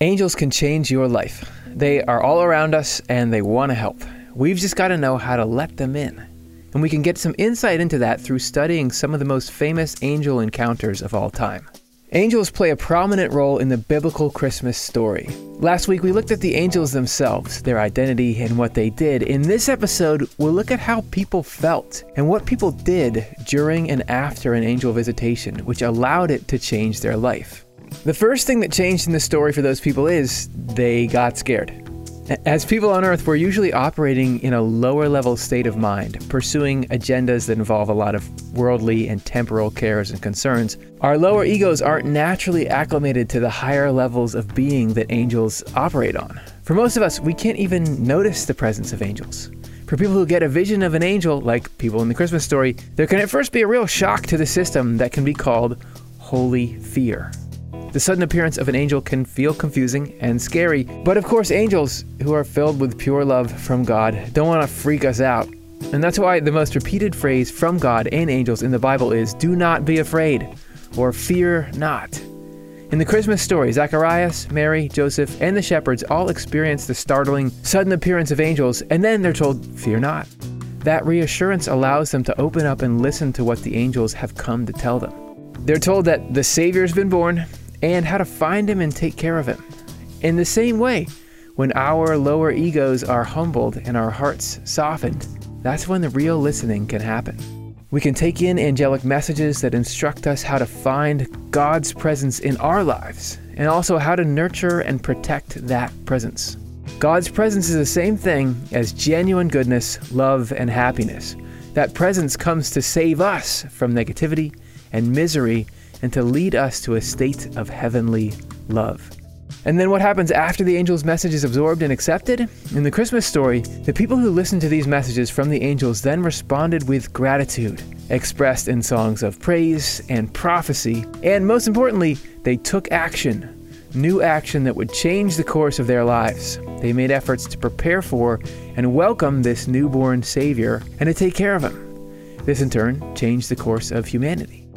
Angels can change your life. They are all around us and they want to help. We've just got to know how to let them in. And we can get some insight into that through studying some of the most famous angel encounters of all time. Angels play a prominent role in the biblical Christmas story. Last week we looked at the angels themselves, their identity, and what they did. In this episode, we'll look at how people felt and what people did during and after an angel visitation, which allowed it to change their life. The first thing that changed in the story for those people is they got scared. As people on Earth, we're usually operating in a lower level state of mind, pursuing agendas that involve a lot of worldly and temporal cares and concerns. Our lower egos aren't naturally acclimated to the higher levels of being that angels operate on. For most of us, we can't even notice the presence of angels. For people who get a vision of an angel, like people in the Christmas story, there can at first be a real shock to the system that can be called holy fear. The sudden appearance of an angel can feel confusing and scary, but of course, angels who are filled with pure love from God don't want to freak us out. And that's why the most repeated phrase from God and angels in the Bible is do not be afraid or fear not. In the Christmas story, Zacharias, Mary, Joseph, and the shepherds all experience the startling, sudden appearance of angels, and then they're told, Fear not. That reassurance allows them to open up and listen to what the angels have come to tell them. They're told that the Savior's been born, and how to find Him and take care of Him. In the same way, when our lower egos are humbled and our hearts softened, that's when the real listening can happen. We can take in angelic messages that instruct us how to find God's presence in our lives and also how to nurture and protect that presence. God's presence is the same thing as genuine goodness, love, and happiness. That presence comes to save us from negativity and misery and to lead us to a state of heavenly love. And then what happens after the angel's message is absorbed and accepted? In the Christmas story, the people who listened to these messages from the angels then responded with gratitude, expressed in songs of praise and prophecy, and most importantly, they took action. New action that would change the course of their lives. They made efforts to prepare for and welcome this newborn Savior and to take care of him. This in turn changed the course of humanity.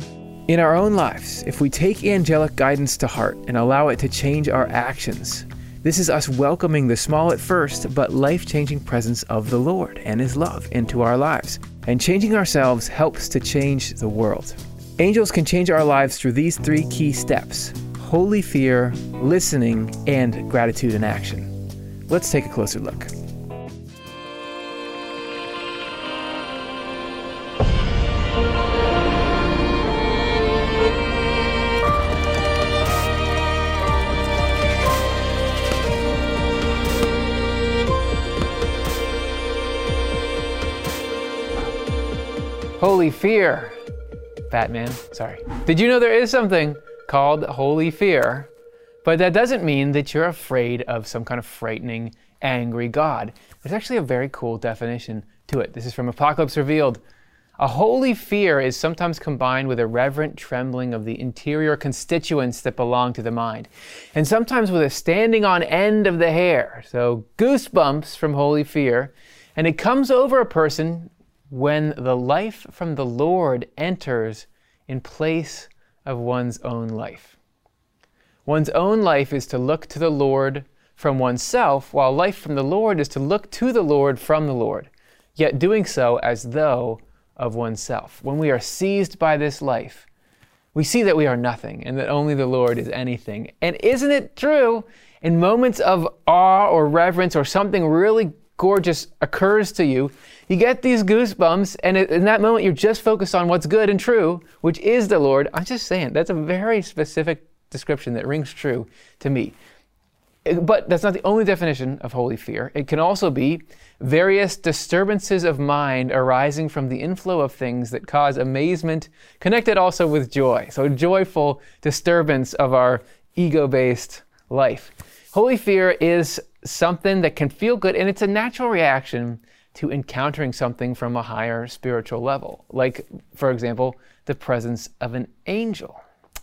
In our own lives, if we take angelic guidance to heart and allow it to change our actions, this is us welcoming the small at first but life changing presence of the Lord and His love into our lives. And changing ourselves helps to change the world. Angels can change our lives through these three key steps holy fear, listening, and gratitude in action. Let's take a closer look. Holy fear. Batman, sorry. Did you know there is something called holy fear? But that doesn't mean that you're afraid of some kind of frightening, angry God. There's actually a very cool definition to it. This is from Apocalypse Revealed. A holy fear is sometimes combined with a reverent trembling of the interior constituents that belong to the mind, and sometimes with a standing on end of the hair. So, goosebumps from holy fear. And it comes over a person when the life from the Lord enters in place of one's own life. One's own life is to look to the Lord from oneself, while life from the Lord is to look to the Lord from the Lord, yet doing so as though of oneself. When we are seized by this life, we see that we are nothing and that only the Lord is anything. And isn't it true? In moments of awe or reverence or something really gorgeous occurs to you, you get these goosebumps, and in that moment, you're just focused on what's good and true, which is the Lord. I'm just saying, that's a very specific description that rings true to me. But that's not the only definition of holy fear. It can also be various disturbances of mind arising from the inflow of things that cause amazement, connected also with joy. So, joyful disturbance of our ego based life. Holy fear is something that can feel good, and it's a natural reaction to encountering something from a higher spiritual level, like, for example, the presence of an angel.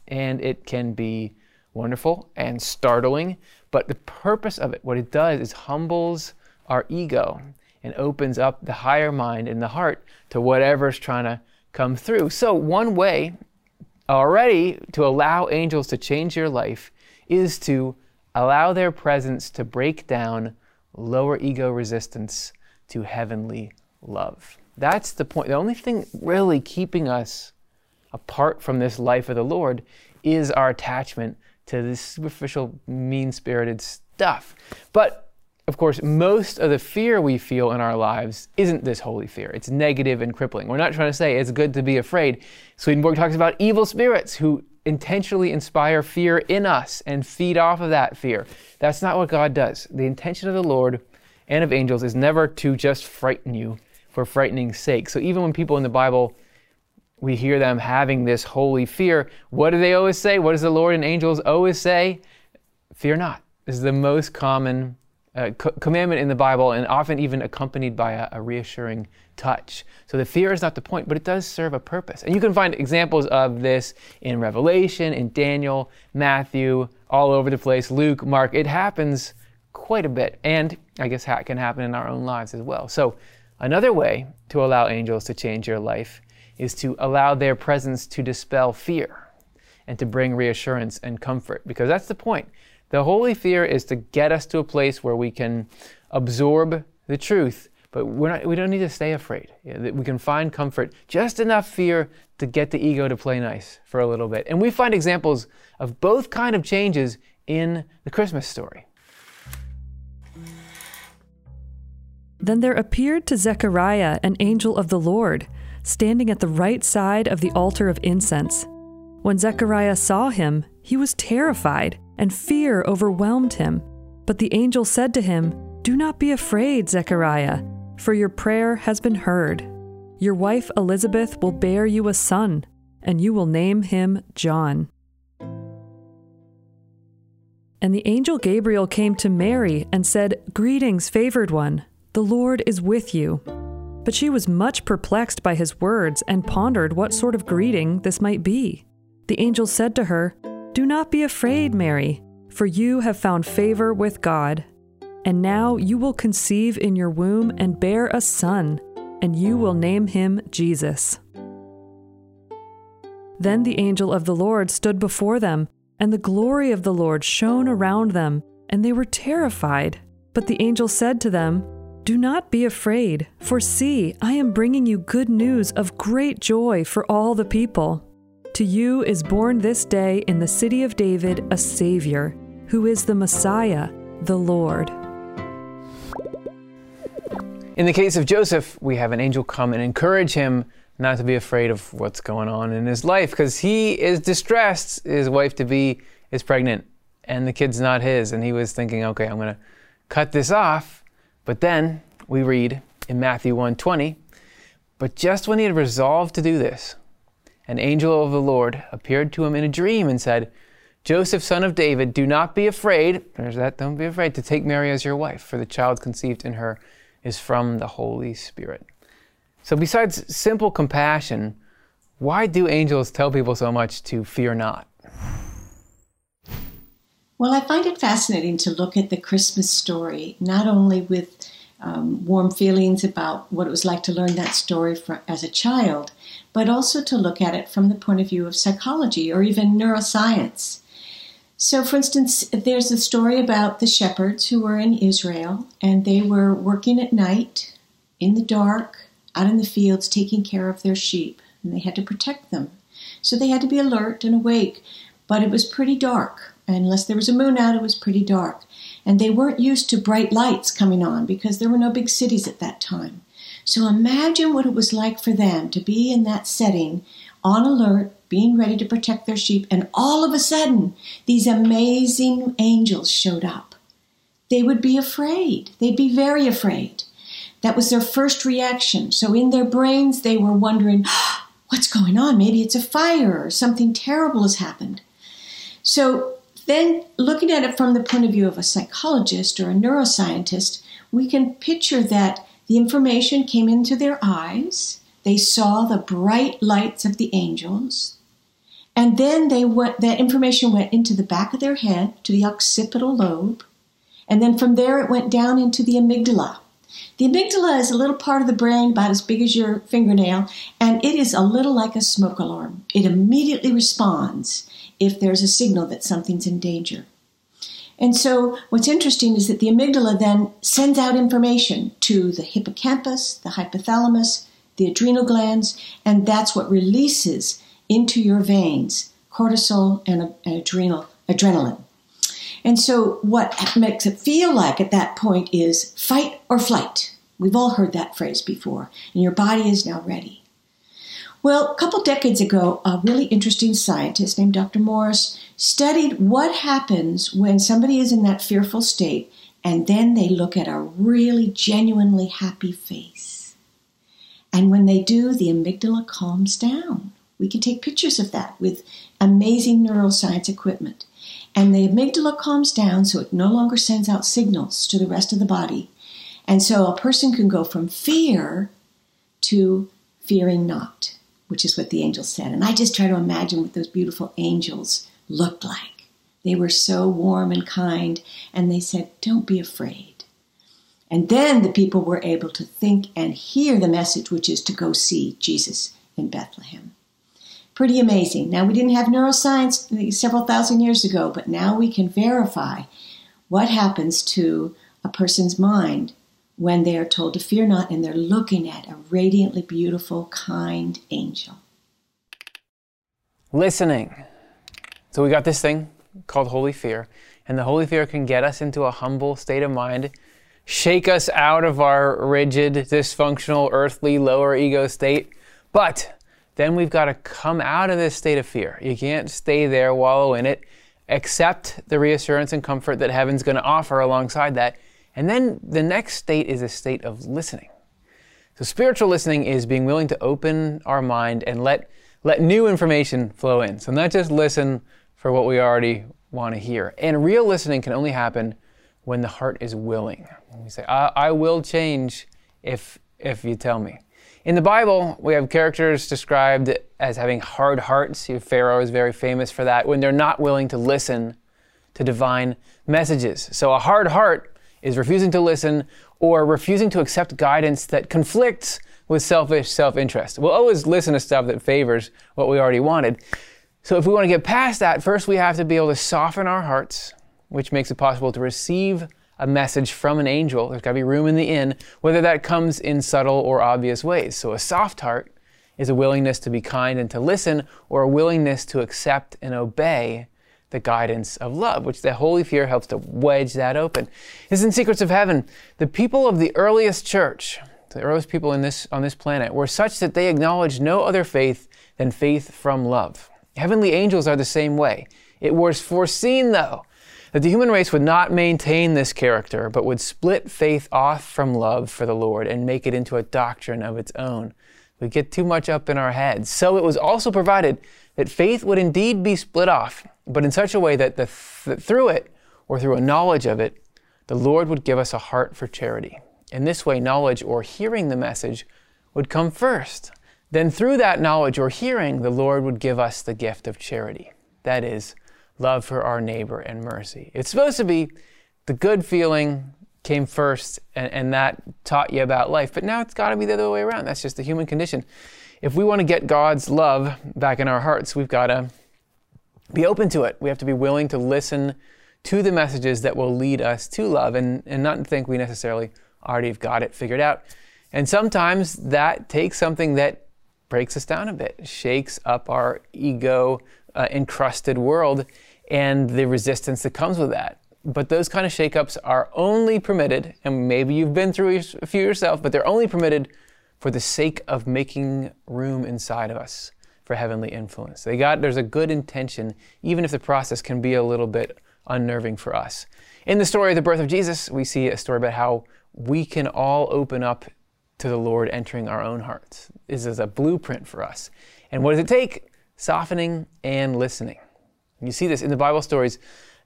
And it can be wonderful and startling, but the purpose of it, what it does, is humbles our ego and opens up the higher mind and the heart to whatever's trying to come through. So, one way already to allow angels to change your life is to allow their presence to break down lower ego resistance to heavenly love. That's the point. The only thing really keeping us apart from this life of the Lord is our attachment to this superficial, mean spirited stuff. But of course, most of the fear we feel in our lives isn't this holy fear. It's negative and crippling. We're not trying to say it's good to be afraid. Swedenborg talks about evil spirits who intentionally inspire fear in us and feed off of that fear. That's not what God does. The intention of the Lord and of angels is never to just frighten you for frightening's sake. So even when people in the Bible we hear them having this holy fear. What do they always say? What does the Lord and angels always say? Fear not. This is the most common uh, co- commandment in the Bible and often even accompanied by a, a, reassuring touch. So the fear is not the point, but it does serve a purpose. And you can find examples of this in Revelation, in Daniel, Matthew, all over the place, Luke, Mark. It happens quite a bit. And I guess it can happen in our own lives as well. So another way to allow angels to change your life is to allow their presence to dispel fear and to bring reassurance and comfort, because that's the point. The holy fear is to get us to a place where we can absorb the truth, but we're not, we don't need to stay afraid. We can find comfort, just enough fear to get the ego to play nice for a little bit. And we find examples of both kind of changes in the Christmas story. Then there appeared to Zechariah an angel of the Lord standing at the right side of the altar of incense. When Zechariah saw him, he was terrified, and fear overwhelmed him. But the angel said to him, Do not be afraid, Zechariah, for your prayer has been heard. Your wife Elizabeth will bear you a son, and you will name him John. And the angel Gabriel came to Mary and said, Greetings, favored one, the Lord is with you. But she was much perplexed by his words and pondered what sort of greeting this might be. The angel said to her, Do not be afraid, mm. Mary, for you have found favor with God. And now you will conceive in your womb and bear a son, and you will name him Jesus. Then the angel of the Lord stood before them, and the glory of the Lord shone around them, and they were terrified. But the angel said to them, do not be afraid, for see, I am bringing you good news of great joy for all the people. To you is born this day in the city of David a Savior, who is the Messiah, the Lord. In the case of Joseph, we have an angel come and encourage him not to be afraid of what's going on in his life because he is distressed. His wife to be is pregnant and the kid's not his. And he was thinking, okay, I'm going to cut this off but then we read in Matthew 1:20, but just when he had resolved to do this, an angel of the Lord appeared to him in a dream and said, Joseph, son of David, do not be afraid, there's that, don't be afraid to take Mary as your wife, for the child conceived in her is from the Holy Spirit. So, besides simple compassion, why do angels tell people so much to fear not? Well, I find it fascinating to look at the Christmas story, not only with um, warm feelings about what it was like to learn that story for, as a child, but also to look at it from the point of view of psychology or even neuroscience. So, for instance, there's a story about the shepherds who were in Israel and they were working at night in the dark out in the fields taking care of their sheep and they had to protect them. So they had to be alert and awake, but it was pretty dark unless there was a moon out, it was pretty dark. And they weren't used to bright lights coming on because there were no big cities at that time. So imagine what it was like for them to be in that setting, on alert, being ready to protect their sheep, and all of a sudden, these amazing angels showed up. They would be afraid. They'd be very afraid. That was their first reaction. So in their brains, they were wondering, what's going on? Maybe it's a fire or something terrible has happened. So then, looking at it from the point of view of a psychologist or a neuroscientist, we can picture that the information came into their eyes, they saw the bright lights of the angels, and then they went, that information went into the back of their head to the occipital lobe, and then from there it went down into the amygdala. The amygdala is a little part of the brain about as big as your fingernail, and it is a little like a smoke alarm. It immediately responds if there's a signal that something's in danger. And so, what's interesting is that the amygdala then sends out information to the hippocampus, the hypothalamus, the adrenal glands, and that's what releases into your veins cortisol and, adrenal adrenaline. And so, what makes it feel like at that point is fight or flight. We've all heard that phrase before, and your body is now ready. Well, a couple decades ago, a really interesting scientist named Dr. Morris studied what happens when somebody is in that fearful state and then they look at a really genuinely happy face. And when they do, the amygdala calms down. We can take pictures of that with amazing neuroscience equipment. And the amygdala calms down so it no longer sends out signals to the rest of the body. And so a person can go from fear to fearing not which is what the angels said. And I just try to imagine what those beautiful angels looked like. They were so warm and kind, and they said, Don't be afraid. And then the people were able to think and hear the message, which is to go see Jesus in Bethlehem. Pretty amazing. Now, we didn't have neuroscience several thousand years ago, but now we can verify what happens to a person's mind when they are told to fear not and they're looking at a radiantly beautiful, kind angel. Listening. So we got this thing called holy fear, and the holy fear can get us into a humble state of mind, shake us out of our rigid, dysfunctional, earthly, lower ego state. But then we've got to come out of this state of fear. You can't stay there, wallow in it. Accept the reassurance and comfort that heaven's going to offer alongside that and then the next state is a state of listening. So spiritual listening is being willing to open our mind and let let new information flow in. So not just listen for what we already want to hear. And real listening can only happen when the heart is willing. When we say, I, I will change if if you tell me. In the Bible, we have characters described as having hard hearts. Pharaoh is very famous for that, when they're not willing to listen to divine messages. So a hard heart is refusing to listen or refusing to accept guidance that conflicts with selfish self interest. We'll always listen to stuff that favors what we already wanted. So, if we want to get past that, first we have to be able to soften our hearts, which makes it possible to receive a message from an angel. There's got to be room in the inn, whether that comes in subtle or obvious ways. So, a soft heart is a willingness to be kind and to listen, or a willingness to accept and obey the guidance of love, which the holy fear helps to wedge that open. This is in Secrets of Heaven. The people of the earliest church, the earliest people in this, on this planet, were such that they acknowledged no other faith than faith from love. Heavenly angels are the same way. It was foreseen, though, that the human race would not maintain this character, but would split faith off from love for the Lord and make it into a doctrine of its own. We get too much up in our heads. So it was also provided that faith would indeed be split off but in such a way that, the, that through it, or through a knowledge of it, the Lord would give us a heart for charity. In this way, knowledge or hearing the message would come first. Then, through that knowledge or hearing, the Lord would give us the gift of charity. That is, love for our neighbor and mercy. It's supposed to be the good feeling came first, and, and that taught you about life. But now it's got to be the other way around. That's just the human condition. If we want to get God's love back in our hearts, we've got to be open to it. We have to be willing to listen to the messages that will lead us to love and, and not think we necessarily already have got it figured out. And sometimes that takes something that breaks us down a bit, shakes up our ego uh, encrusted world and the resistance that comes with that. But those kind of shakeups are only permitted, and maybe you've been through a few yourself, but they're only permitted for the sake of making room inside of us for heavenly influence. They got there's a good intention, even if the process can be a little bit unnerving for us. In the story of the birth of Jesus, we see a story about how we can all open up to the Lord entering our own hearts. This is a blueprint for us. And what does it take? Softening and listening. You see this in the Bible stories.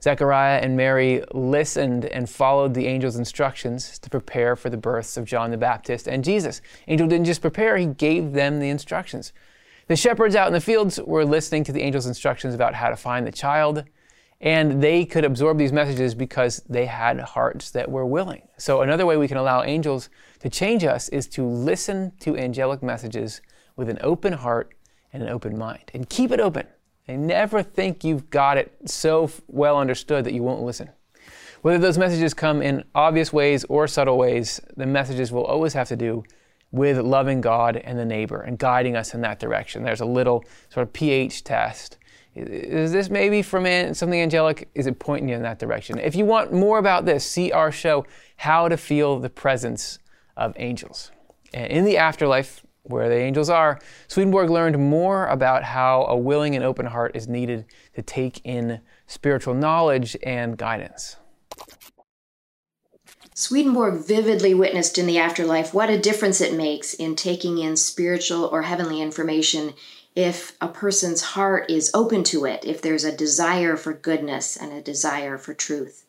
Zechariah and Mary listened and followed the angel's instructions to prepare for the births of John the Baptist and Jesus. Angel didn't just prepare, he gave them the instructions. The shepherds out in the fields were listening to the angel's instructions about how to find the child, and they could absorb these messages because they had hearts that were willing. So, another way we can allow angels to change us is to listen to angelic messages with an open heart and an open mind. And keep it open. And never think you've got it so well understood that you won't listen. Whether those messages come in obvious ways or subtle ways, the messages will always have to do with loving God and the neighbor and guiding us in that direction. There's a little sort of pH test. Is this maybe from something angelic? Is it pointing you in that direction? If you want more about this, see our show, How to Feel the Presence of Angels. And in the afterlife, where the angels are, Swedenborg learned more about how a willing and open heart is needed to take in spiritual knowledge and guidance. Swedenborg vividly witnessed in the afterlife what a difference it makes in taking in spiritual or heavenly information if a person's heart is open to it, if there's a desire for goodness and a desire for truth.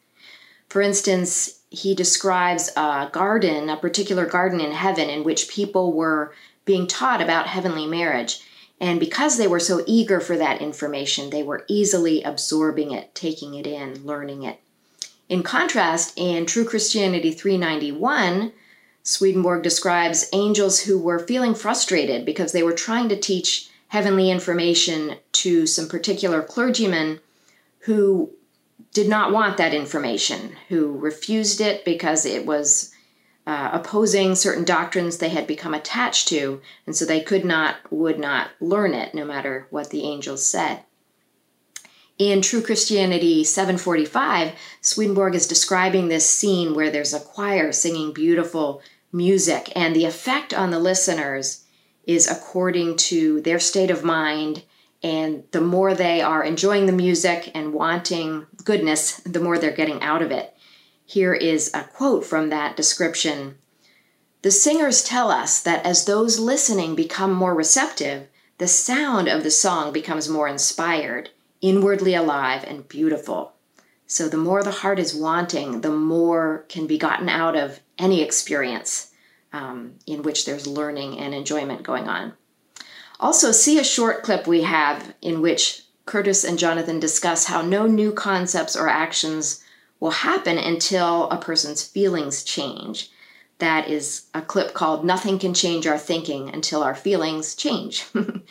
For instance, he describes a garden, a particular garden in heaven, in which people were being taught about heavenly marriage. And because they were so eager for that information, they were easily absorbing it, taking it in, learning it. In contrast, in True Christianity 391, Swedenborg describes angels who were feeling frustrated because they were trying to teach heavenly information to some particular clergymen who did not want that information, who refused it because it was uh, opposing certain doctrines they had become attached to, and so they could not, would not learn it, no matter what the angels said. In True Christianity 745, Swedenborg is describing this scene where there's a choir singing beautiful music, and the effect on the listeners is according to their state of mind. And the more they are enjoying the music and wanting goodness, the more they're getting out of it. Here is a quote from that description The singers tell us that as those listening become more receptive, the sound of the song becomes more inspired, inwardly alive, and beautiful. So the more the heart is wanting, the more can be gotten out of any experience um, in which there's learning and enjoyment going on. Also, see a short clip we have in which Curtis and Jonathan discuss how no new concepts or actions will happen until a person's feelings change. That is a clip called Nothing Can Change Our Thinking Until Our Feelings Change.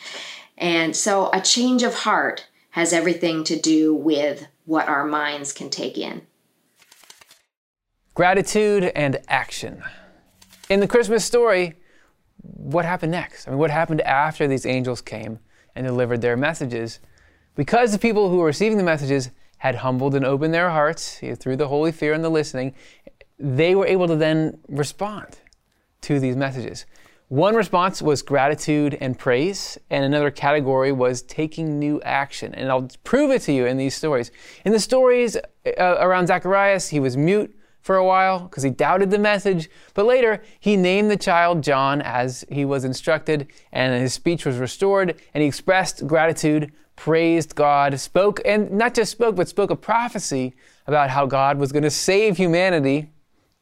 and so a change of heart has everything to do with what our minds can take in. Gratitude and action. In the Christmas story, what happened next? I mean, what happened after these angels came and delivered their messages? Because the people who were receiving the messages had humbled and opened their hearts through the holy fear and the listening, they were able to then respond to these messages. One response was gratitude and praise, and another category was taking new action. And I'll prove it to you in these stories. In the stories uh, around Zacharias, he was mute for a while because he doubted the message, but later he named the child John as he was instructed, and his speech was restored, and he expressed gratitude praised God, spoke, and not just spoke, but spoke a prophecy about how God was going to save humanity.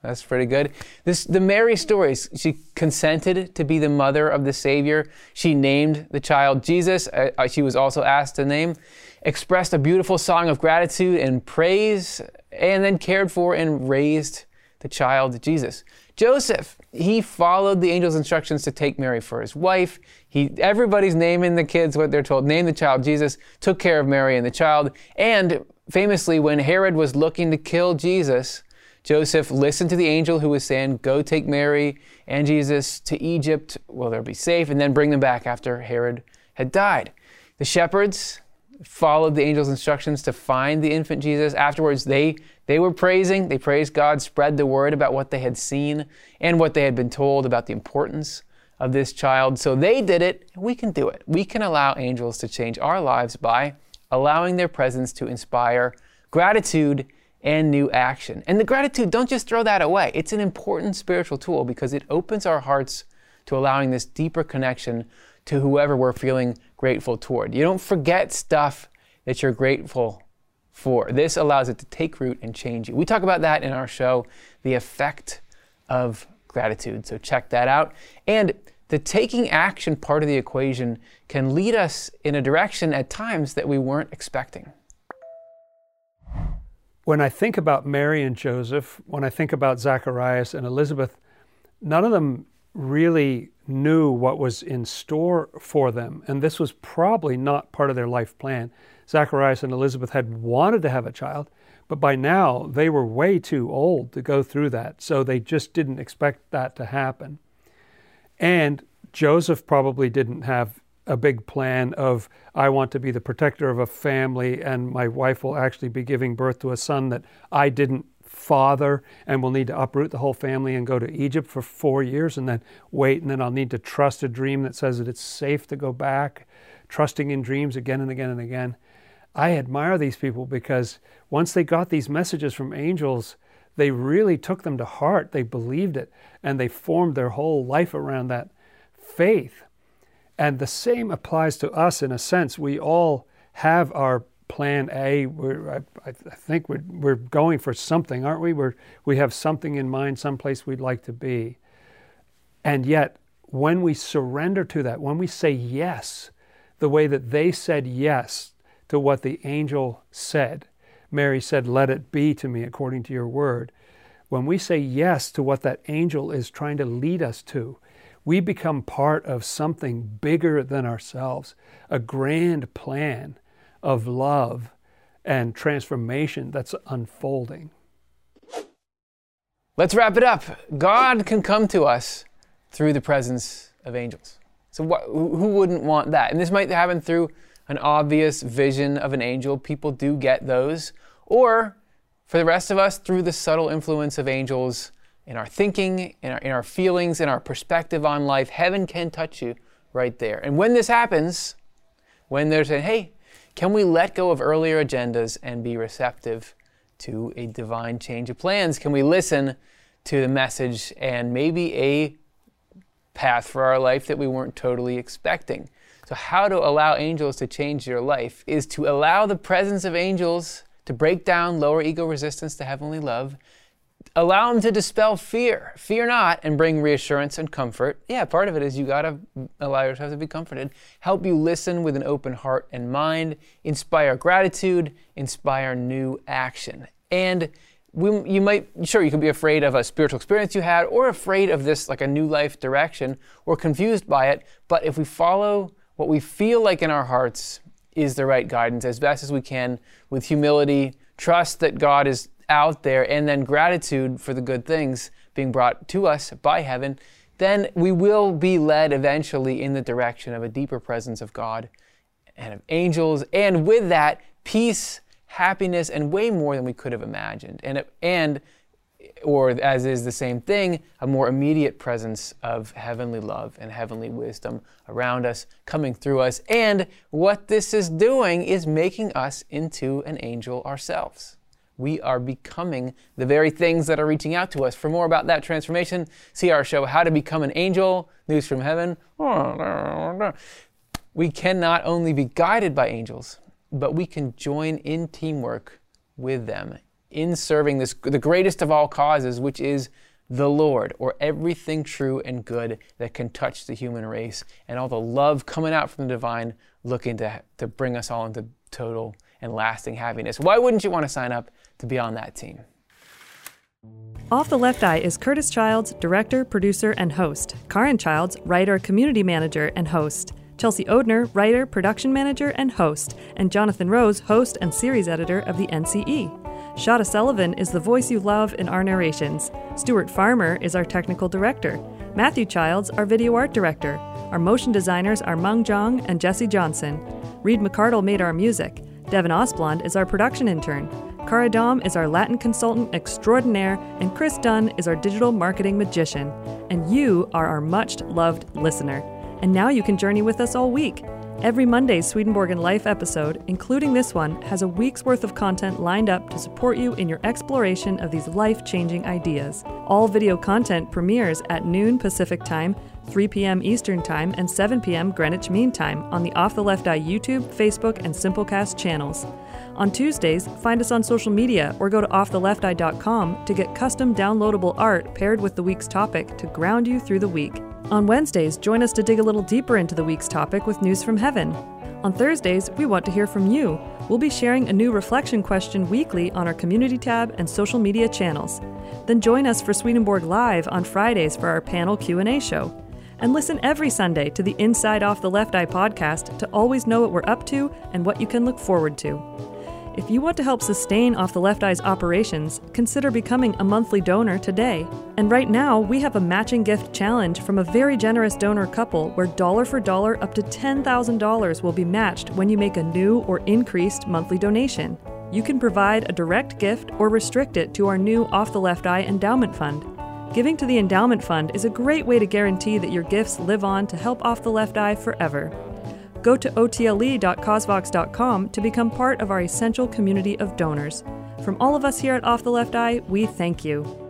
That's pretty good. This, the Mary stories, she consented to be the mother of the Savior. She named the child Jesus. Uh, uh, she was also asked to name, expressed a beautiful song of gratitude and praise, and then cared for and raised the child Jesus. Joseph, he followed the angel's instructions to take Mary for his wife. He, everybody's naming the kids what they're told. Name the child Jesus, took care of Mary and the child. And famously, when Herod was looking to kill Jesus, Joseph listened to the angel who was saying, Go take Mary and Jesus to Egypt, where they'll be safe, and then bring them back after Herod had died. The shepherds followed the angel's instructions to find the infant Jesus. Afterwards, they, they were praising, they praised God, spread the word about what they had seen and what they had been told about the importance of this child. So they did it, we can do it. We can allow angels to change our lives by allowing their presence to inspire gratitude and new action. And the gratitude, don't just throw that away. It's an important spiritual tool because it opens our hearts to allowing this deeper connection to whoever we're feeling grateful toward. You don't forget stuff that you're grateful for. This allows it to take root and change you. We talk about that in our show, The Effect of Gratitude. So check that out. And the taking action part of the equation can lead us in a direction at times that we weren't expecting. When I think about Mary and Joseph, when I think about Zacharias and Elizabeth, none of them really knew what was in store for them. And this was probably not part of their life plan. Zacharias and Elizabeth had wanted to have a child, But by now, they were way too old to go through that, so they just didn't expect that to happen. And Joseph probably didn't have a big plan of, I want to be the protector of a family, and my wife will actually be giving birth to a son that I didn't father, and will need to uproot the whole family and go to Egypt for four years, and then wait, and then I'll need to trust a dream that says that it's safe to go back, trusting in dreams again and again and again. I admire these people because once they got these messages from angels, they really took them to heart. They believed it and they formed their whole life around that faith. And the same applies to us in a sense. We all have our plan A. I, think we're, we're going for something, aren't we? We're, we have something in mind, someplace we'd like to be. And yet, when we surrender to that, when we say yes, the way that they said yes to what the angel said. Mary said, Let it be to me according to your word. When we say yes to what that angel is trying to lead us to, we become part of something bigger than ourselves, a grand plan of love and transformation that's unfolding. Let's wrap it up. God can come to us through the presence of angels. So, wh- who wouldn't want that? And this might happen through an obvious vision of an angel. People do get those. Or for the rest of us, through the subtle influence of angels in our thinking, in our, in our feelings, in our perspective on life, heaven can touch you right there. And when this happens, when they're saying, hey, can we let go of earlier agendas and be receptive to a divine change of plans? Can we listen to the message and maybe a path for our life that we weren't totally expecting? So, how to allow angels to change your life is to allow the presence of angels to break down lower ego resistance to heavenly love. Allow them to dispel fear. Fear not and bring reassurance and comfort. Yeah, part of it is you got to allow yourself to be comforted. Help you listen with an open heart and mind. Inspire gratitude. Inspire new action. And we, you might, sure, you can be afraid of a spiritual experience you had or afraid of this, like a new life direction, or confused by it. But if we follow what we feel like in our hearts is the right guidance as best as we can with humility, trust that God is out there, and then gratitude for the good things being brought to us by heaven, then we will be led eventually in the direction of a deeper presence of God and of angels, and with that, peace, happiness, and way more than we could have imagined. And, and or as is the same thing, a more immediate presence of heavenly love and heavenly wisdom around us, coming through us. And what this is doing is making us into an angel ourselves. We are becoming the very things that are reaching out to us. For more about that transformation, see our show, How to Become an Angel News from Heaven. We can not only be guided by angels, but we can join in teamwork with them in serving this, the greatest of all causes, which is the Lord, or everything true and good that can touch the human race, and all the love coming out from the divine, looking to, to bring us all into total and lasting happiness. Why wouldn't you want to sign up to be on that team? Off the Left Eye is Curtis Childs, director, producer, and host. Karin Childs, writer, community manager, and host. Chelsea Odhner, writer, production manager, and host. And Jonathan Rose, host and series editor of the NCE. Shada Sullivan is the voice you love in our narrations. Stuart Farmer is our technical director. Matthew Childs, our video art director. Our motion designers are Mung Jong and Jesse Johnson. Reed McCardle made our music. Devin Osblond is our production intern. Cara Dom is our Latin consultant extraordinaire, and Chris Dunn is our digital marketing magician. And you are our much loved listener. And now you can journey with us all week. Every Monday's Swedenborg and Life episode, including this one, has a week's worth of content lined up to support you in your exploration of these life changing ideas. All video content premieres at noon Pacific Time, 3 p.m. Eastern Time, and 7 p.m. Greenwich Mean Time on the Off the Left Eye YouTube, Facebook, and Simplecast channels. On Tuesdays, find us on social media or go to offthelefteye.com to get custom downloadable art paired with the week's topic to ground you through the week. On Wednesdays, join us to dig a little deeper into the week's topic with news from heaven. On Thursdays, we want to hear from you. We'll be sharing a new reflection question weekly on our community tab and social media channels. Then join us for Swedenborg Live on Fridays for our panel Q&A show. And listen every Sunday to the Inside Off the Left Eye podcast to always know what we're up to and what you can look forward to. If you want to help sustain Off the Left Eye's operations, consider becoming a monthly donor today. And right now, we have a matching gift challenge from a very generous donor couple where dollar for dollar up to $10,000 will be matched when you make a new or increased monthly donation. You can provide a direct gift or restrict it to our new Off the Left Eye Endowment Fund. Giving to the Endowment Fund is a great way to guarantee that your gifts live on to help Off the Left Eye forever. Go to otle.causevox.com to become part of our essential community of donors. From all of us here at Off the Left Eye, we thank you.